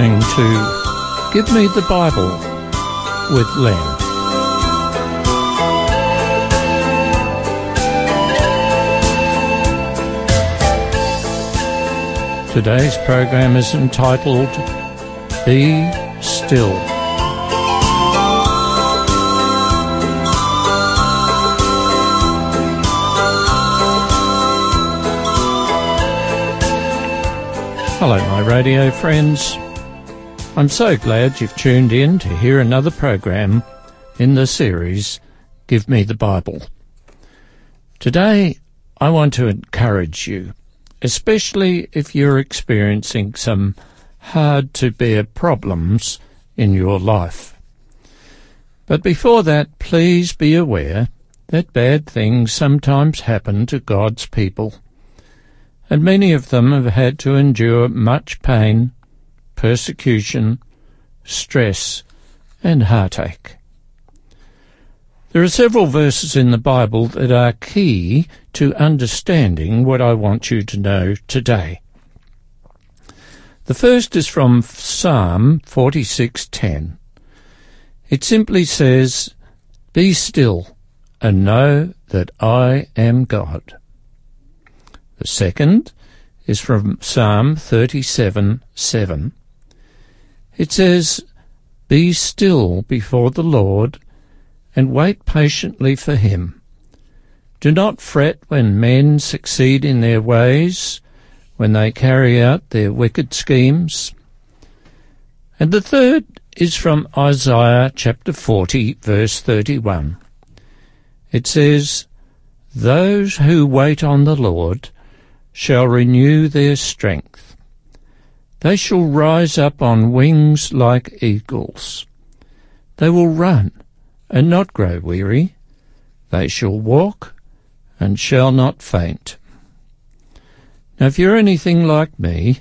listening to Give Me the Bible with Len. Today's program is entitled Be Still. Hello, my radio friends. I'm so glad you've tuned in to hear another program in the series Give Me the Bible. Today, I want to encourage you, especially if you're experiencing some hard to bear problems in your life. But before that, please be aware that bad things sometimes happen to God's people and many of them have had to endure much pain, persecution, stress, and heartache. There are several verses in the Bible that are key to understanding what I want you to know today. The first is from Psalm 46:10. It simply says, "Be still and know that I am God." The second is from Psalm 37 7. It says, Be still before the Lord and wait patiently for him. Do not fret when men succeed in their ways, when they carry out their wicked schemes. And the third is from Isaiah chapter 40, verse 31. It says, Those who wait on the Lord shall renew their strength. They shall rise up on wings like eagles. They will run and not grow weary. They shall walk and shall not faint. Now, if you're anything like me,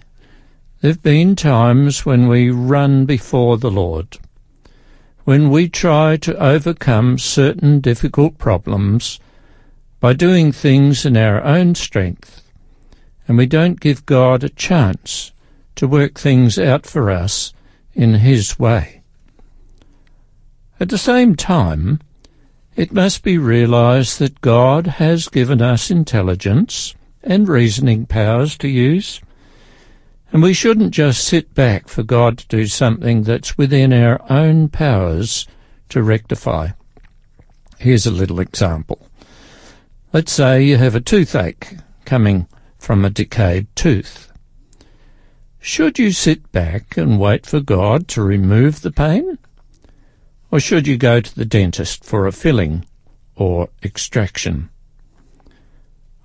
there have been times when we run before the Lord, when we try to overcome certain difficult problems by doing things in our own strength and we don't give God a chance to work things out for us in His way. At the same time, it must be realized that God has given us intelligence and reasoning powers to use, and we shouldn't just sit back for God to do something that's within our own powers to rectify. Here's a little example. Let's say you have a toothache coming from a decayed tooth. Should you sit back and wait for God to remove the pain? Or should you go to the dentist for a filling or extraction?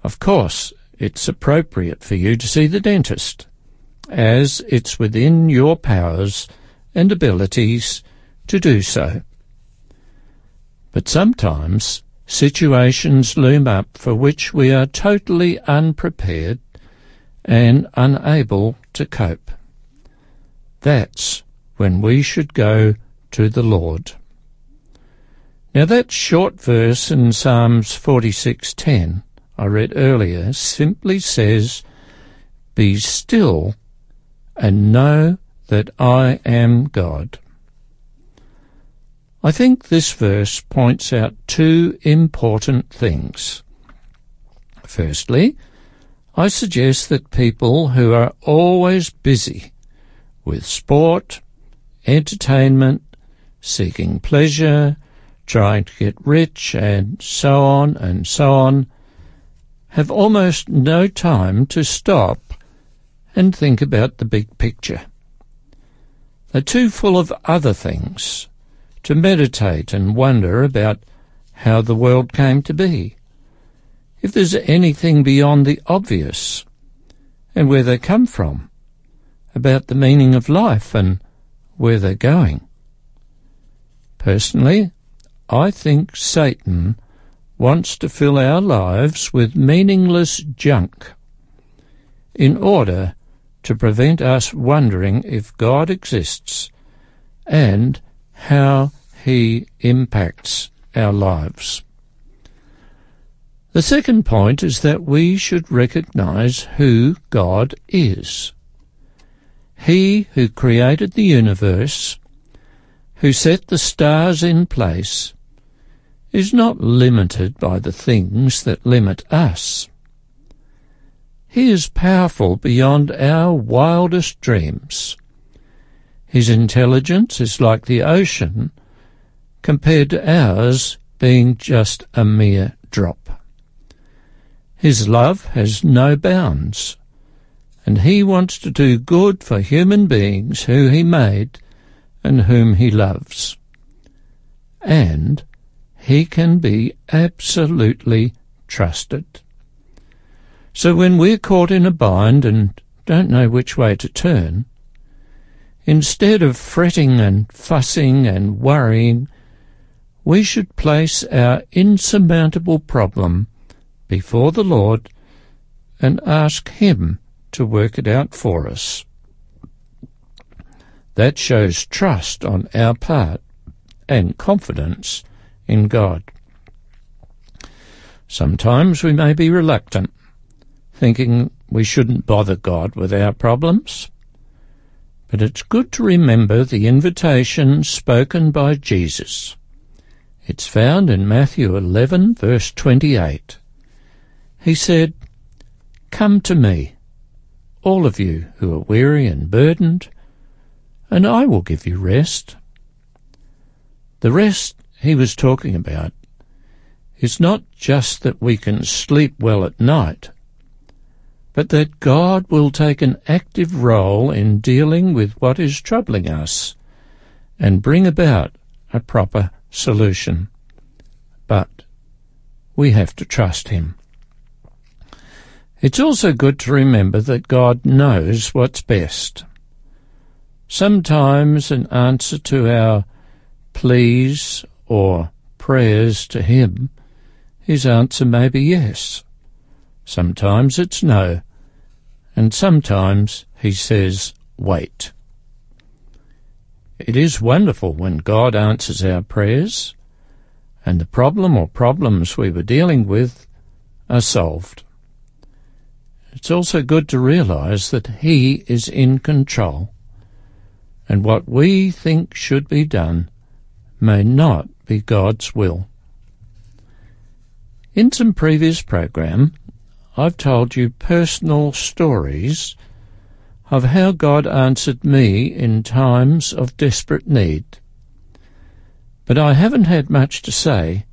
Of course, it's appropriate for you to see the dentist, as it's within your powers and abilities to do so. But sometimes situations loom up for which we are totally unprepared and unable to cope. That's when we should go to the Lord. Now that short verse in Psalms 46:10 I read earlier simply says, "Be still and know that I am God." I think this verse points out two important things. Firstly, I suggest that people who are always busy with sport, entertainment, seeking pleasure, trying to get rich, and so on and so on, have almost no time to stop and think about the big picture. They're too full of other things to meditate and wonder about how the world came to be. If there's anything beyond the obvious and where they come from, about the meaning of life and where they're going. Personally, I think Satan wants to fill our lives with meaningless junk in order to prevent us wondering if God exists and how he impacts our lives. The second point is that we should recognize who God is. He who created the universe, who set the stars in place, is not limited by the things that limit us. He is powerful beyond our wildest dreams. His intelligence is like the ocean compared to ours being just a mere drop. His love has no bounds, and he wants to do good for human beings who he made and whom he loves. And he can be absolutely trusted. So when we're caught in a bind and don't know which way to turn, instead of fretting and fussing and worrying, we should place our insurmountable problem before the Lord and ask Him to work it out for us. That shows trust on our part and confidence in God. Sometimes we may be reluctant, thinking we shouldn't bother God with our problems. But it's good to remember the invitation spoken by Jesus. It's found in Matthew 11, verse 28. He said, Come to me, all of you who are weary and burdened, and I will give you rest. The rest he was talking about is not just that we can sleep well at night, but that God will take an active role in dealing with what is troubling us and bring about a proper solution. But we have to trust Him. It's also good to remember that God knows what's best. Sometimes an answer to our pleas or prayers to Him, His answer may be yes. Sometimes it's no, and sometimes He says, wait. It is wonderful when God answers our prayers, and the problem or problems we were dealing with are solved. It's also good to realize that He is in control, and what we think should be done may not be God's will. In some previous program, I've told you personal stories of how God answered me in times of desperate need. But I haven't had much to say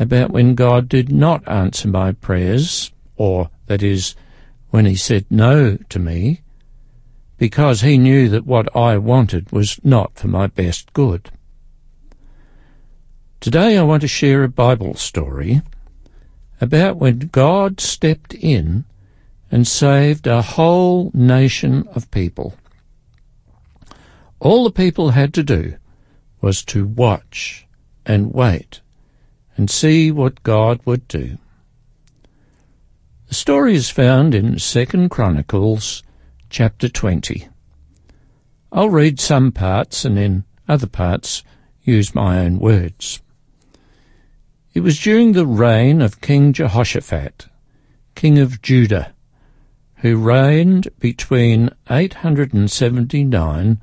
about when God did not answer my prayers, or, that is, when he said no to me, because he knew that what I wanted was not for my best good. Today I want to share a Bible story about when God stepped in and saved a whole nation of people. All the people had to do was to watch and wait and see what God would do. The story is found in Second Chronicles chapter 20. I'll read some parts and in other parts use my own words. It was during the reign of King Jehoshaphat, king of Judah, who reigned between 879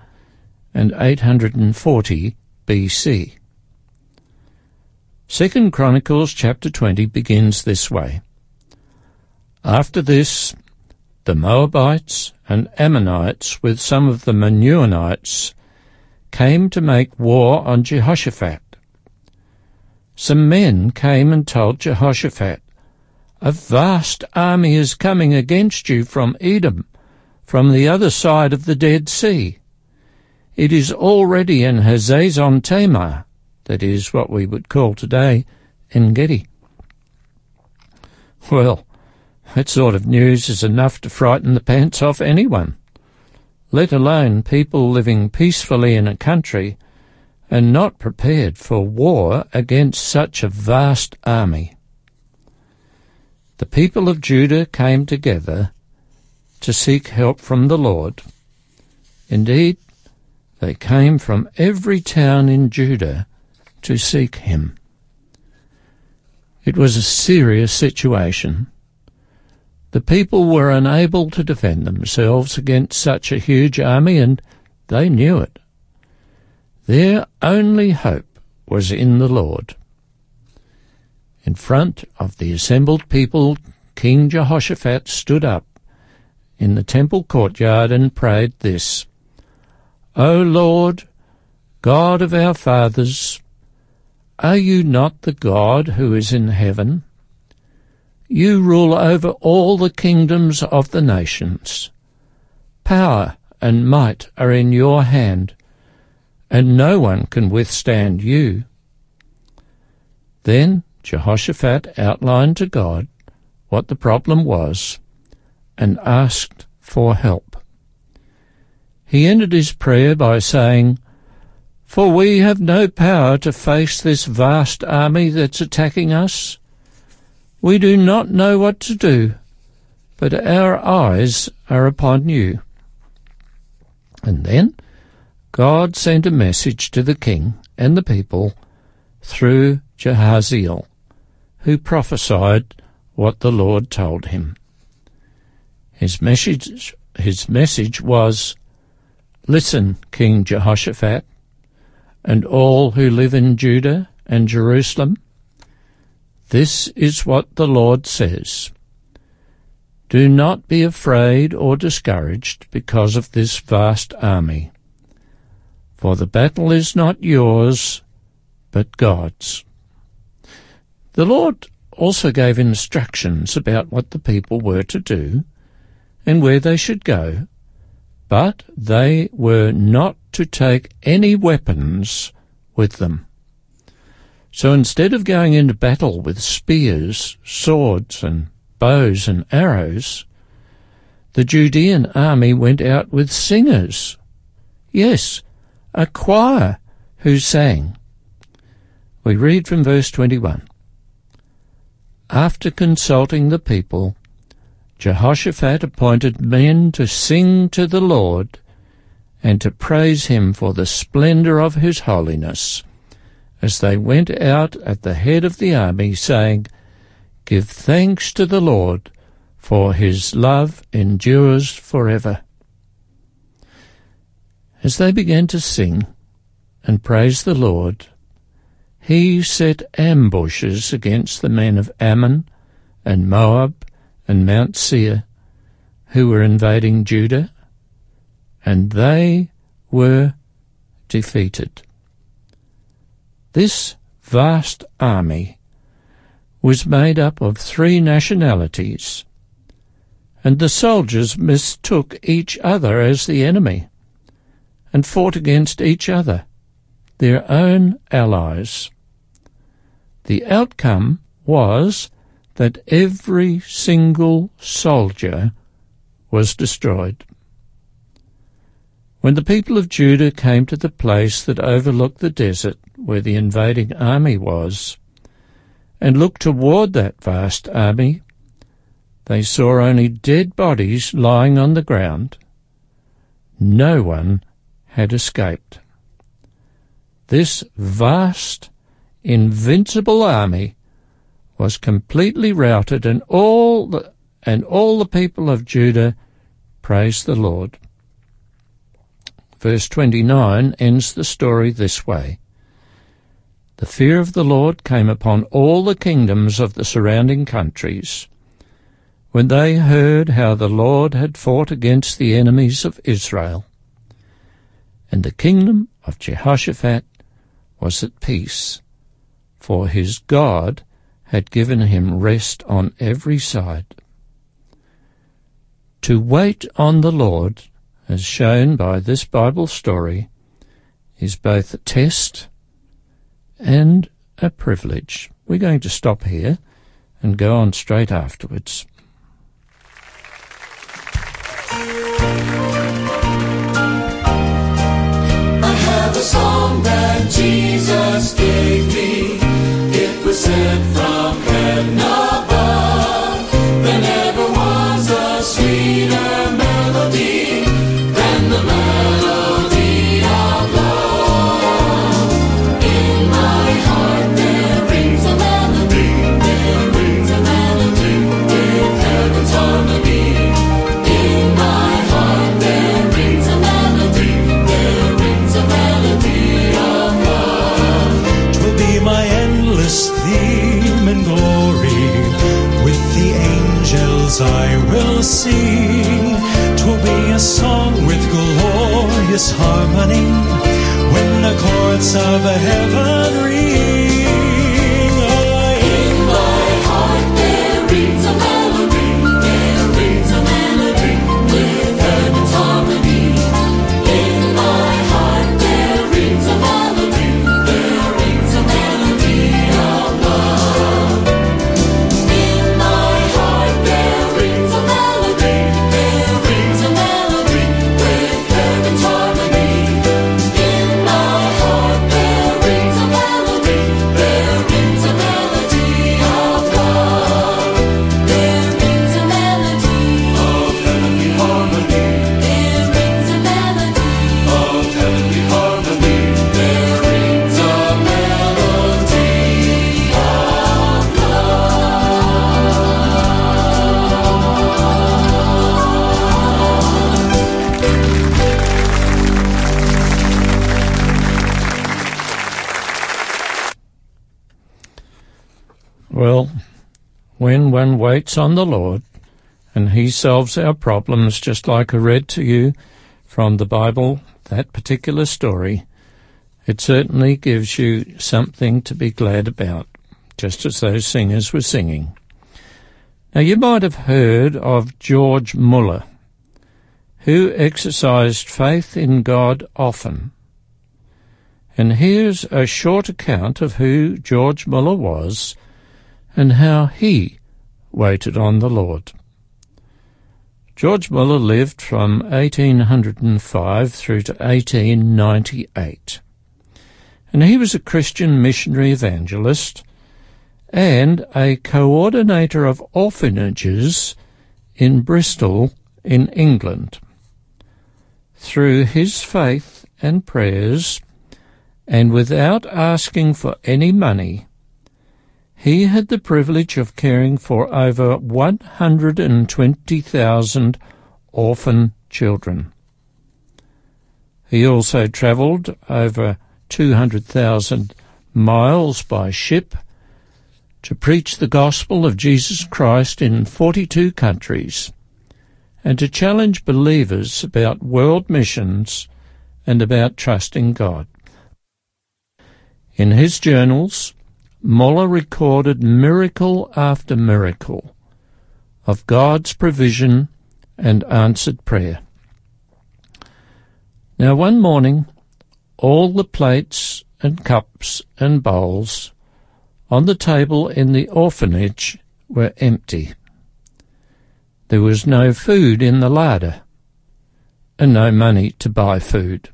and 840 BC. Second Chronicles chapter 20 begins this way. After this, the Moabites and Ammonites with some of the Meunites came to make war on Jehoshaphat some men came and told Jehoshaphat, A vast army is coming against you from Edom, from the other side of the Dead Sea. It is already in Hazazon Tamar, that is what we would call today En-gedi. Well, that sort of news is enough to frighten the pants off anyone, let alone people living peacefully in a country and not prepared for war against such a vast army. The people of Judah came together to seek help from the Lord. Indeed, they came from every town in Judah to seek him. It was a serious situation. The people were unable to defend themselves against such a huge army, and they knew it. Their only hope was in the Lord. In front of the assembled people, King Jehoshaphat stood up in the temple courtyard and prayed this O Lord, God of our fathers, are you not the God who is in heaven? You rule over all the kingdoms of the nations. Power and might are in your hand, and no one can withstand you. Then Jehoshaphat outlined to God what the problem was and asked for help. He ended his prayer by saying, For we have no power to face this vast army that's attacking us. We do not know what to do, but our eyes are upon you. And then God sent a message to the king and the people through Jehaziel, who prophesied what the Lord told him. His message, his message was, Listen, King Jehoshaphat, and all who live in Judah and Jerusalem. This is what the Lord says. Do not be afraid or discouraged because of this vast army, for the battle is not yours, but God's. The Lord also gave instructions about what the people were to do and where they should go, but they were not to take any weapons with them. So instead of going into battle with spears, swords, and bows and arrows, the Judean army went out with singers. Yes, a choir who sang. We read from verse 21. After consulting the people, Jehoshaphat appointed men to sing to the Lord and to praise him for the splendour of his holiness, as they went out at the head of the army, saying, Give thanks to the Lord, for his love endures forever. As they began to sing and praise the Lord, he set ambushes against the men of Ammon and Moab and Mount Seir, who were invading Judah, and they were defeated. This vast army was made up of three nationalities, and the soldiers mistook each other as the enemy and fought against each other, their own allies. The outcome was that every single soldier was destroyed. When the people of Judah came to the place that overlooked the desert where the invading army was, and looked toward that vast army, they saw only dead bodies lying on the ground. No one had escaped. This vast, invincible army was completely routed, and all the, and all the people of Judah praised the Lord. Verse 29 ends the story this way. The fear of the Lord came upon all the kingdoms of the surrounding countries when they heard how the Lord had fought against the enemies of Israel. And the kingdom of Jehoshaphat was at peace, for his God had given him rest on every side. To wait on the Lord, as shown by this Bible story, is both a test and a privilege. We're going to stop here and go on straight afterwards. I have a song that Jesus gave me. It was sent from heaven above. sing. To be a song with glorious harmony when the chords of heaven Well, when one waits on the Lord and He solves our problems, just like I read to you from the Bible, that particular story, it certainly gives you something to be glad about, just as those singers were singing. Now, you might have heard of George Muller, who exercised faith in God often. And here's a short account of who George Muller was and how he waited on the Lord. George Muller lived from 1805 through to 1898. And he was a Christian missionary evangelist and a coordinator of orphanages in Bristol in England. Through his faith and prayers, and without asking for any money, he had the privilege of caring for over 120,000 orphan children. He also travelled over 200,000 miles by ship to preach the gospel of Jesus Christ in 42 countries and to challenge believers about world missions and about trusting God. In his journals, Muller recorded miracle after miracle of God's provision and answered prayer. Now, one morning, all the plates and cups and bowls on the table in the orphanage were empty. There was no food in the larder, and no money to buy food.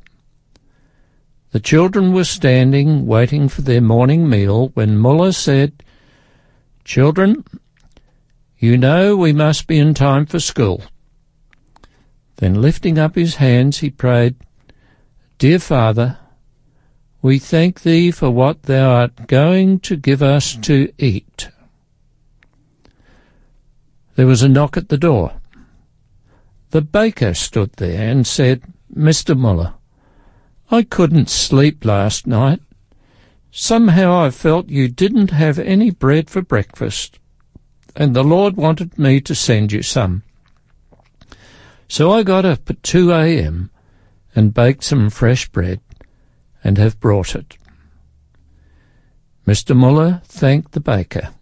The children were standing waiting for their morning meal when Muller said, Children, you know we must be in time for school. Then lifting up his hands he prayed, Dear Father, we thank thee for what thou art going to give us to eat. There was a knock at the door. The baker stood there and said, Mr. Muller, I couldn't sleep last night. Somehow I felt you didn't have any bread for breakfast, and the Lord wanted me to send you some. So I got up at 2 a.m. and baked some fresh bread and have brought it. Mr. Muller thanked the baker,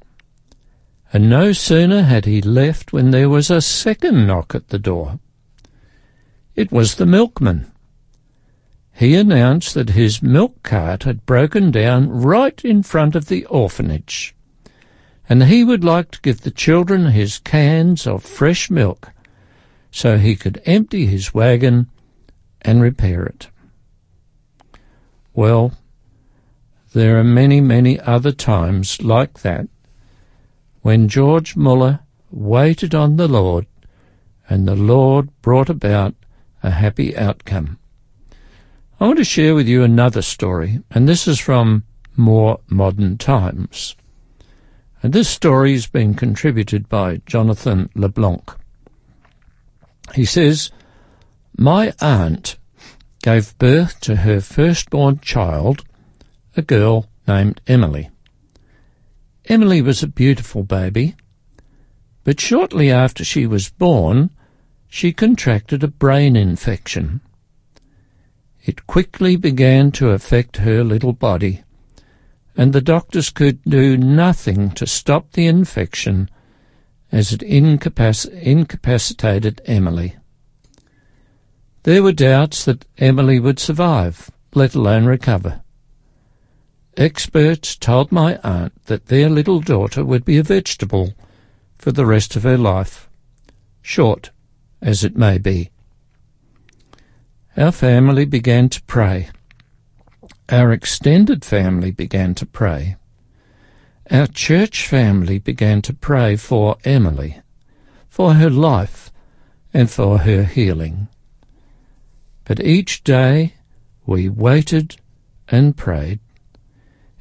and no sooner had he left when there was a second knock at the door. It was the milkman. He announced that his milk cart had broken down right in front of the orphanage, and he would like to give the children his cans of fresh milk so he could empty his wagon and repair it. Well, there are many, many other times like that when George Muller waited on the Lord and the Lord brought about a happy outcome. I want to share with you another story, and this is from more modern times. And this story has been contributed by Jonathan LeBlanc. He says, My aunt gave birth to her firstborn child, a girl named Emily. Emily was a beautiful baby, but shortly after she was born, she contracted a brain infection. It quickly began to affect her little body, and the doctors could do nothing to stop the infection as it incapac- incapacitated Emily. There were doubts that Emily would survive, let alone recover. Experts told my aunt that their little daughter would be a vegetable for the rest of her life, short as it may be. Our family began to pray. Our extended family began to pray. Our church family began to pray for Emily, for her life, and for her healing. But each day we waited and prayed.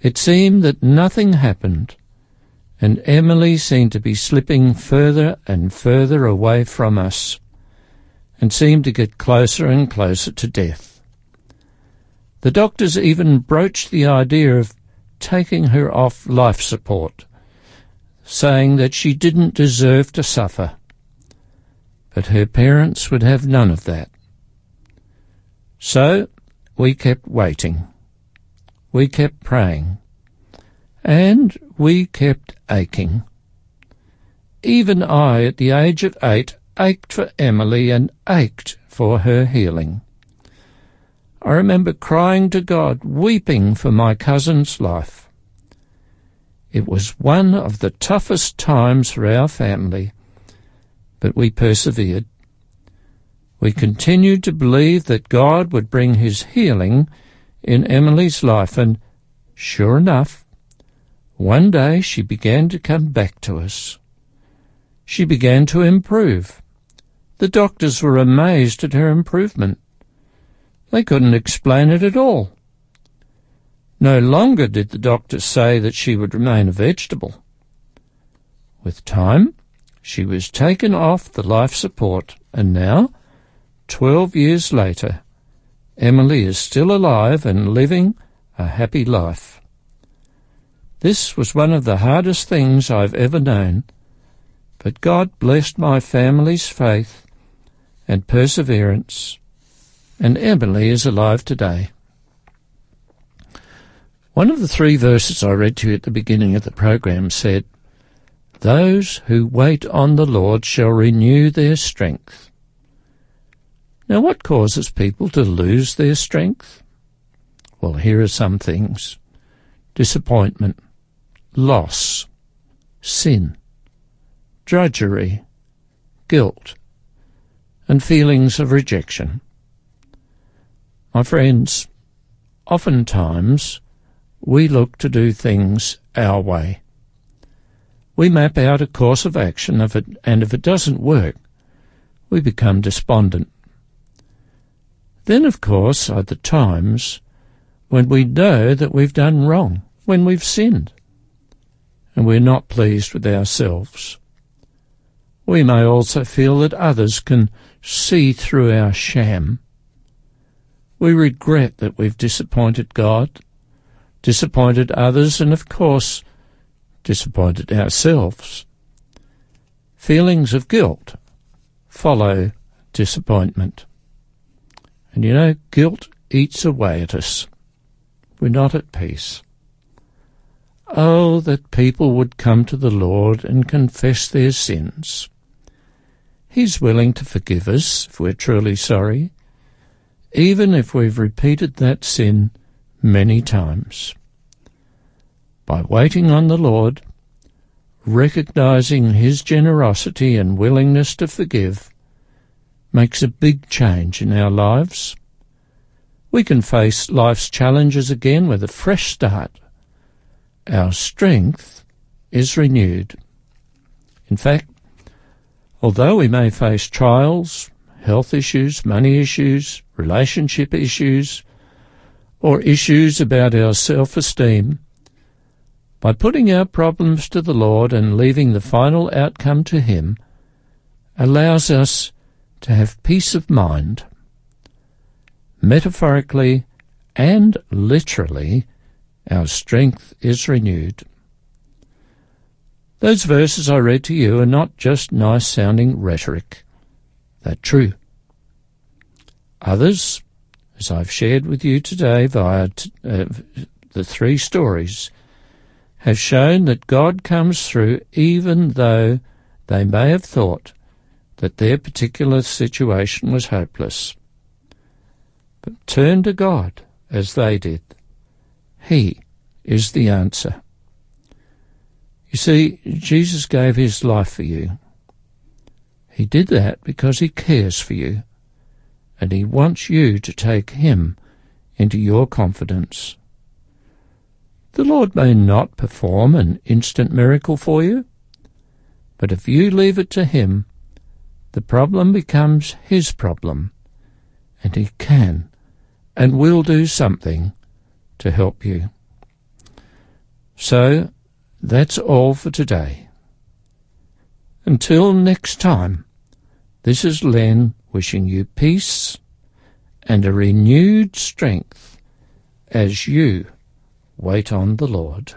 It seemed that nothing happened, and Emily seemed to be slipping further and further away from us, and seemed to get closer and closer to death. The doctors even broached the idea of taking her off life support, saying that she didn't deserve to suffer. But her parents would have none of that. So we kept waiting. We kept praying. And we kept aching. Even I, at the age of eight, ached for Emily and ached for her healing. I remember crying to God, weeping for my cousin's life. It was one of the toughest times for our family, but we persevered. We continued to believe that God would bring his healing in Emily's life, and sure enough, one day she began to come back to us. She began to improve. The doctors were amazed at her improvement. They couldn't explain it at all. No longer did the doctors say that she would remain a vegetable. With time, she was taken off the life support, and now, twelve years later, Emily is still alive and living a happy life. This was one of the hardest things I've ever known, but God blessed my family's faith and perseverance, and Emily is alive today. One of the three verses I read to you at the beginning of the program said, Those who wait on the Lord shall renew their strength. Now, what causes people to lose their strength? Well, here are some things disappointment, loss, sin, drudgery, guilt, and feelings of rejection. My friends, oftentimes we look to do things our way. We map out a course of action, if it, and if it doesn't work, we become despondent. Then, of course, are the times when we know that we've done wrong, when we've sinned, and we're not pleased with ourselves. We may also feel that others can see through our sham. We regret that we've disappointed God, disappointed others, and of course, disappointed ourselves. Feelings of guilt follow disappointment. And you know, guilt eats away at us. We're not at peace. Oh, that people would come to the Lord and confess their sins. He's willing to forgive us if we're truly sorry, even if we've repeated that sin many times. By waiting on the Lord, recognizing His generosity and willingness to forgive, makes a big change in our lives. We can face life's challenges again with a fresh start. Our strength is renewed. In fact, although we may face trials, health issues, money issues, relationship issues, or issues about our self-esteem, by putting our problems to the Lord and leaving the final outcome to Him, allows us to have peace of mind. Metaphorically and literally, our strength is renewed. Those verses I read to you are not just nice sounding rhetoric. They're true. Others, as I've shared with you today via t- uh, the three stories, have shown that God comes through even though they may have thought that their particular situation was hopeless. But turn to God as they did. He is the answer. You see, Jesus gave his life for you. He did that because he cares for you, and he wants you to take him into your confidence. The Lord may not perform an instant miracle for you, but if you leave it to him, the problem becomes his problem, and he can and will do something to help you. So, that's all for today. Until next time, this is Len wishing you peace and a renewed strength as you wait on the Lord.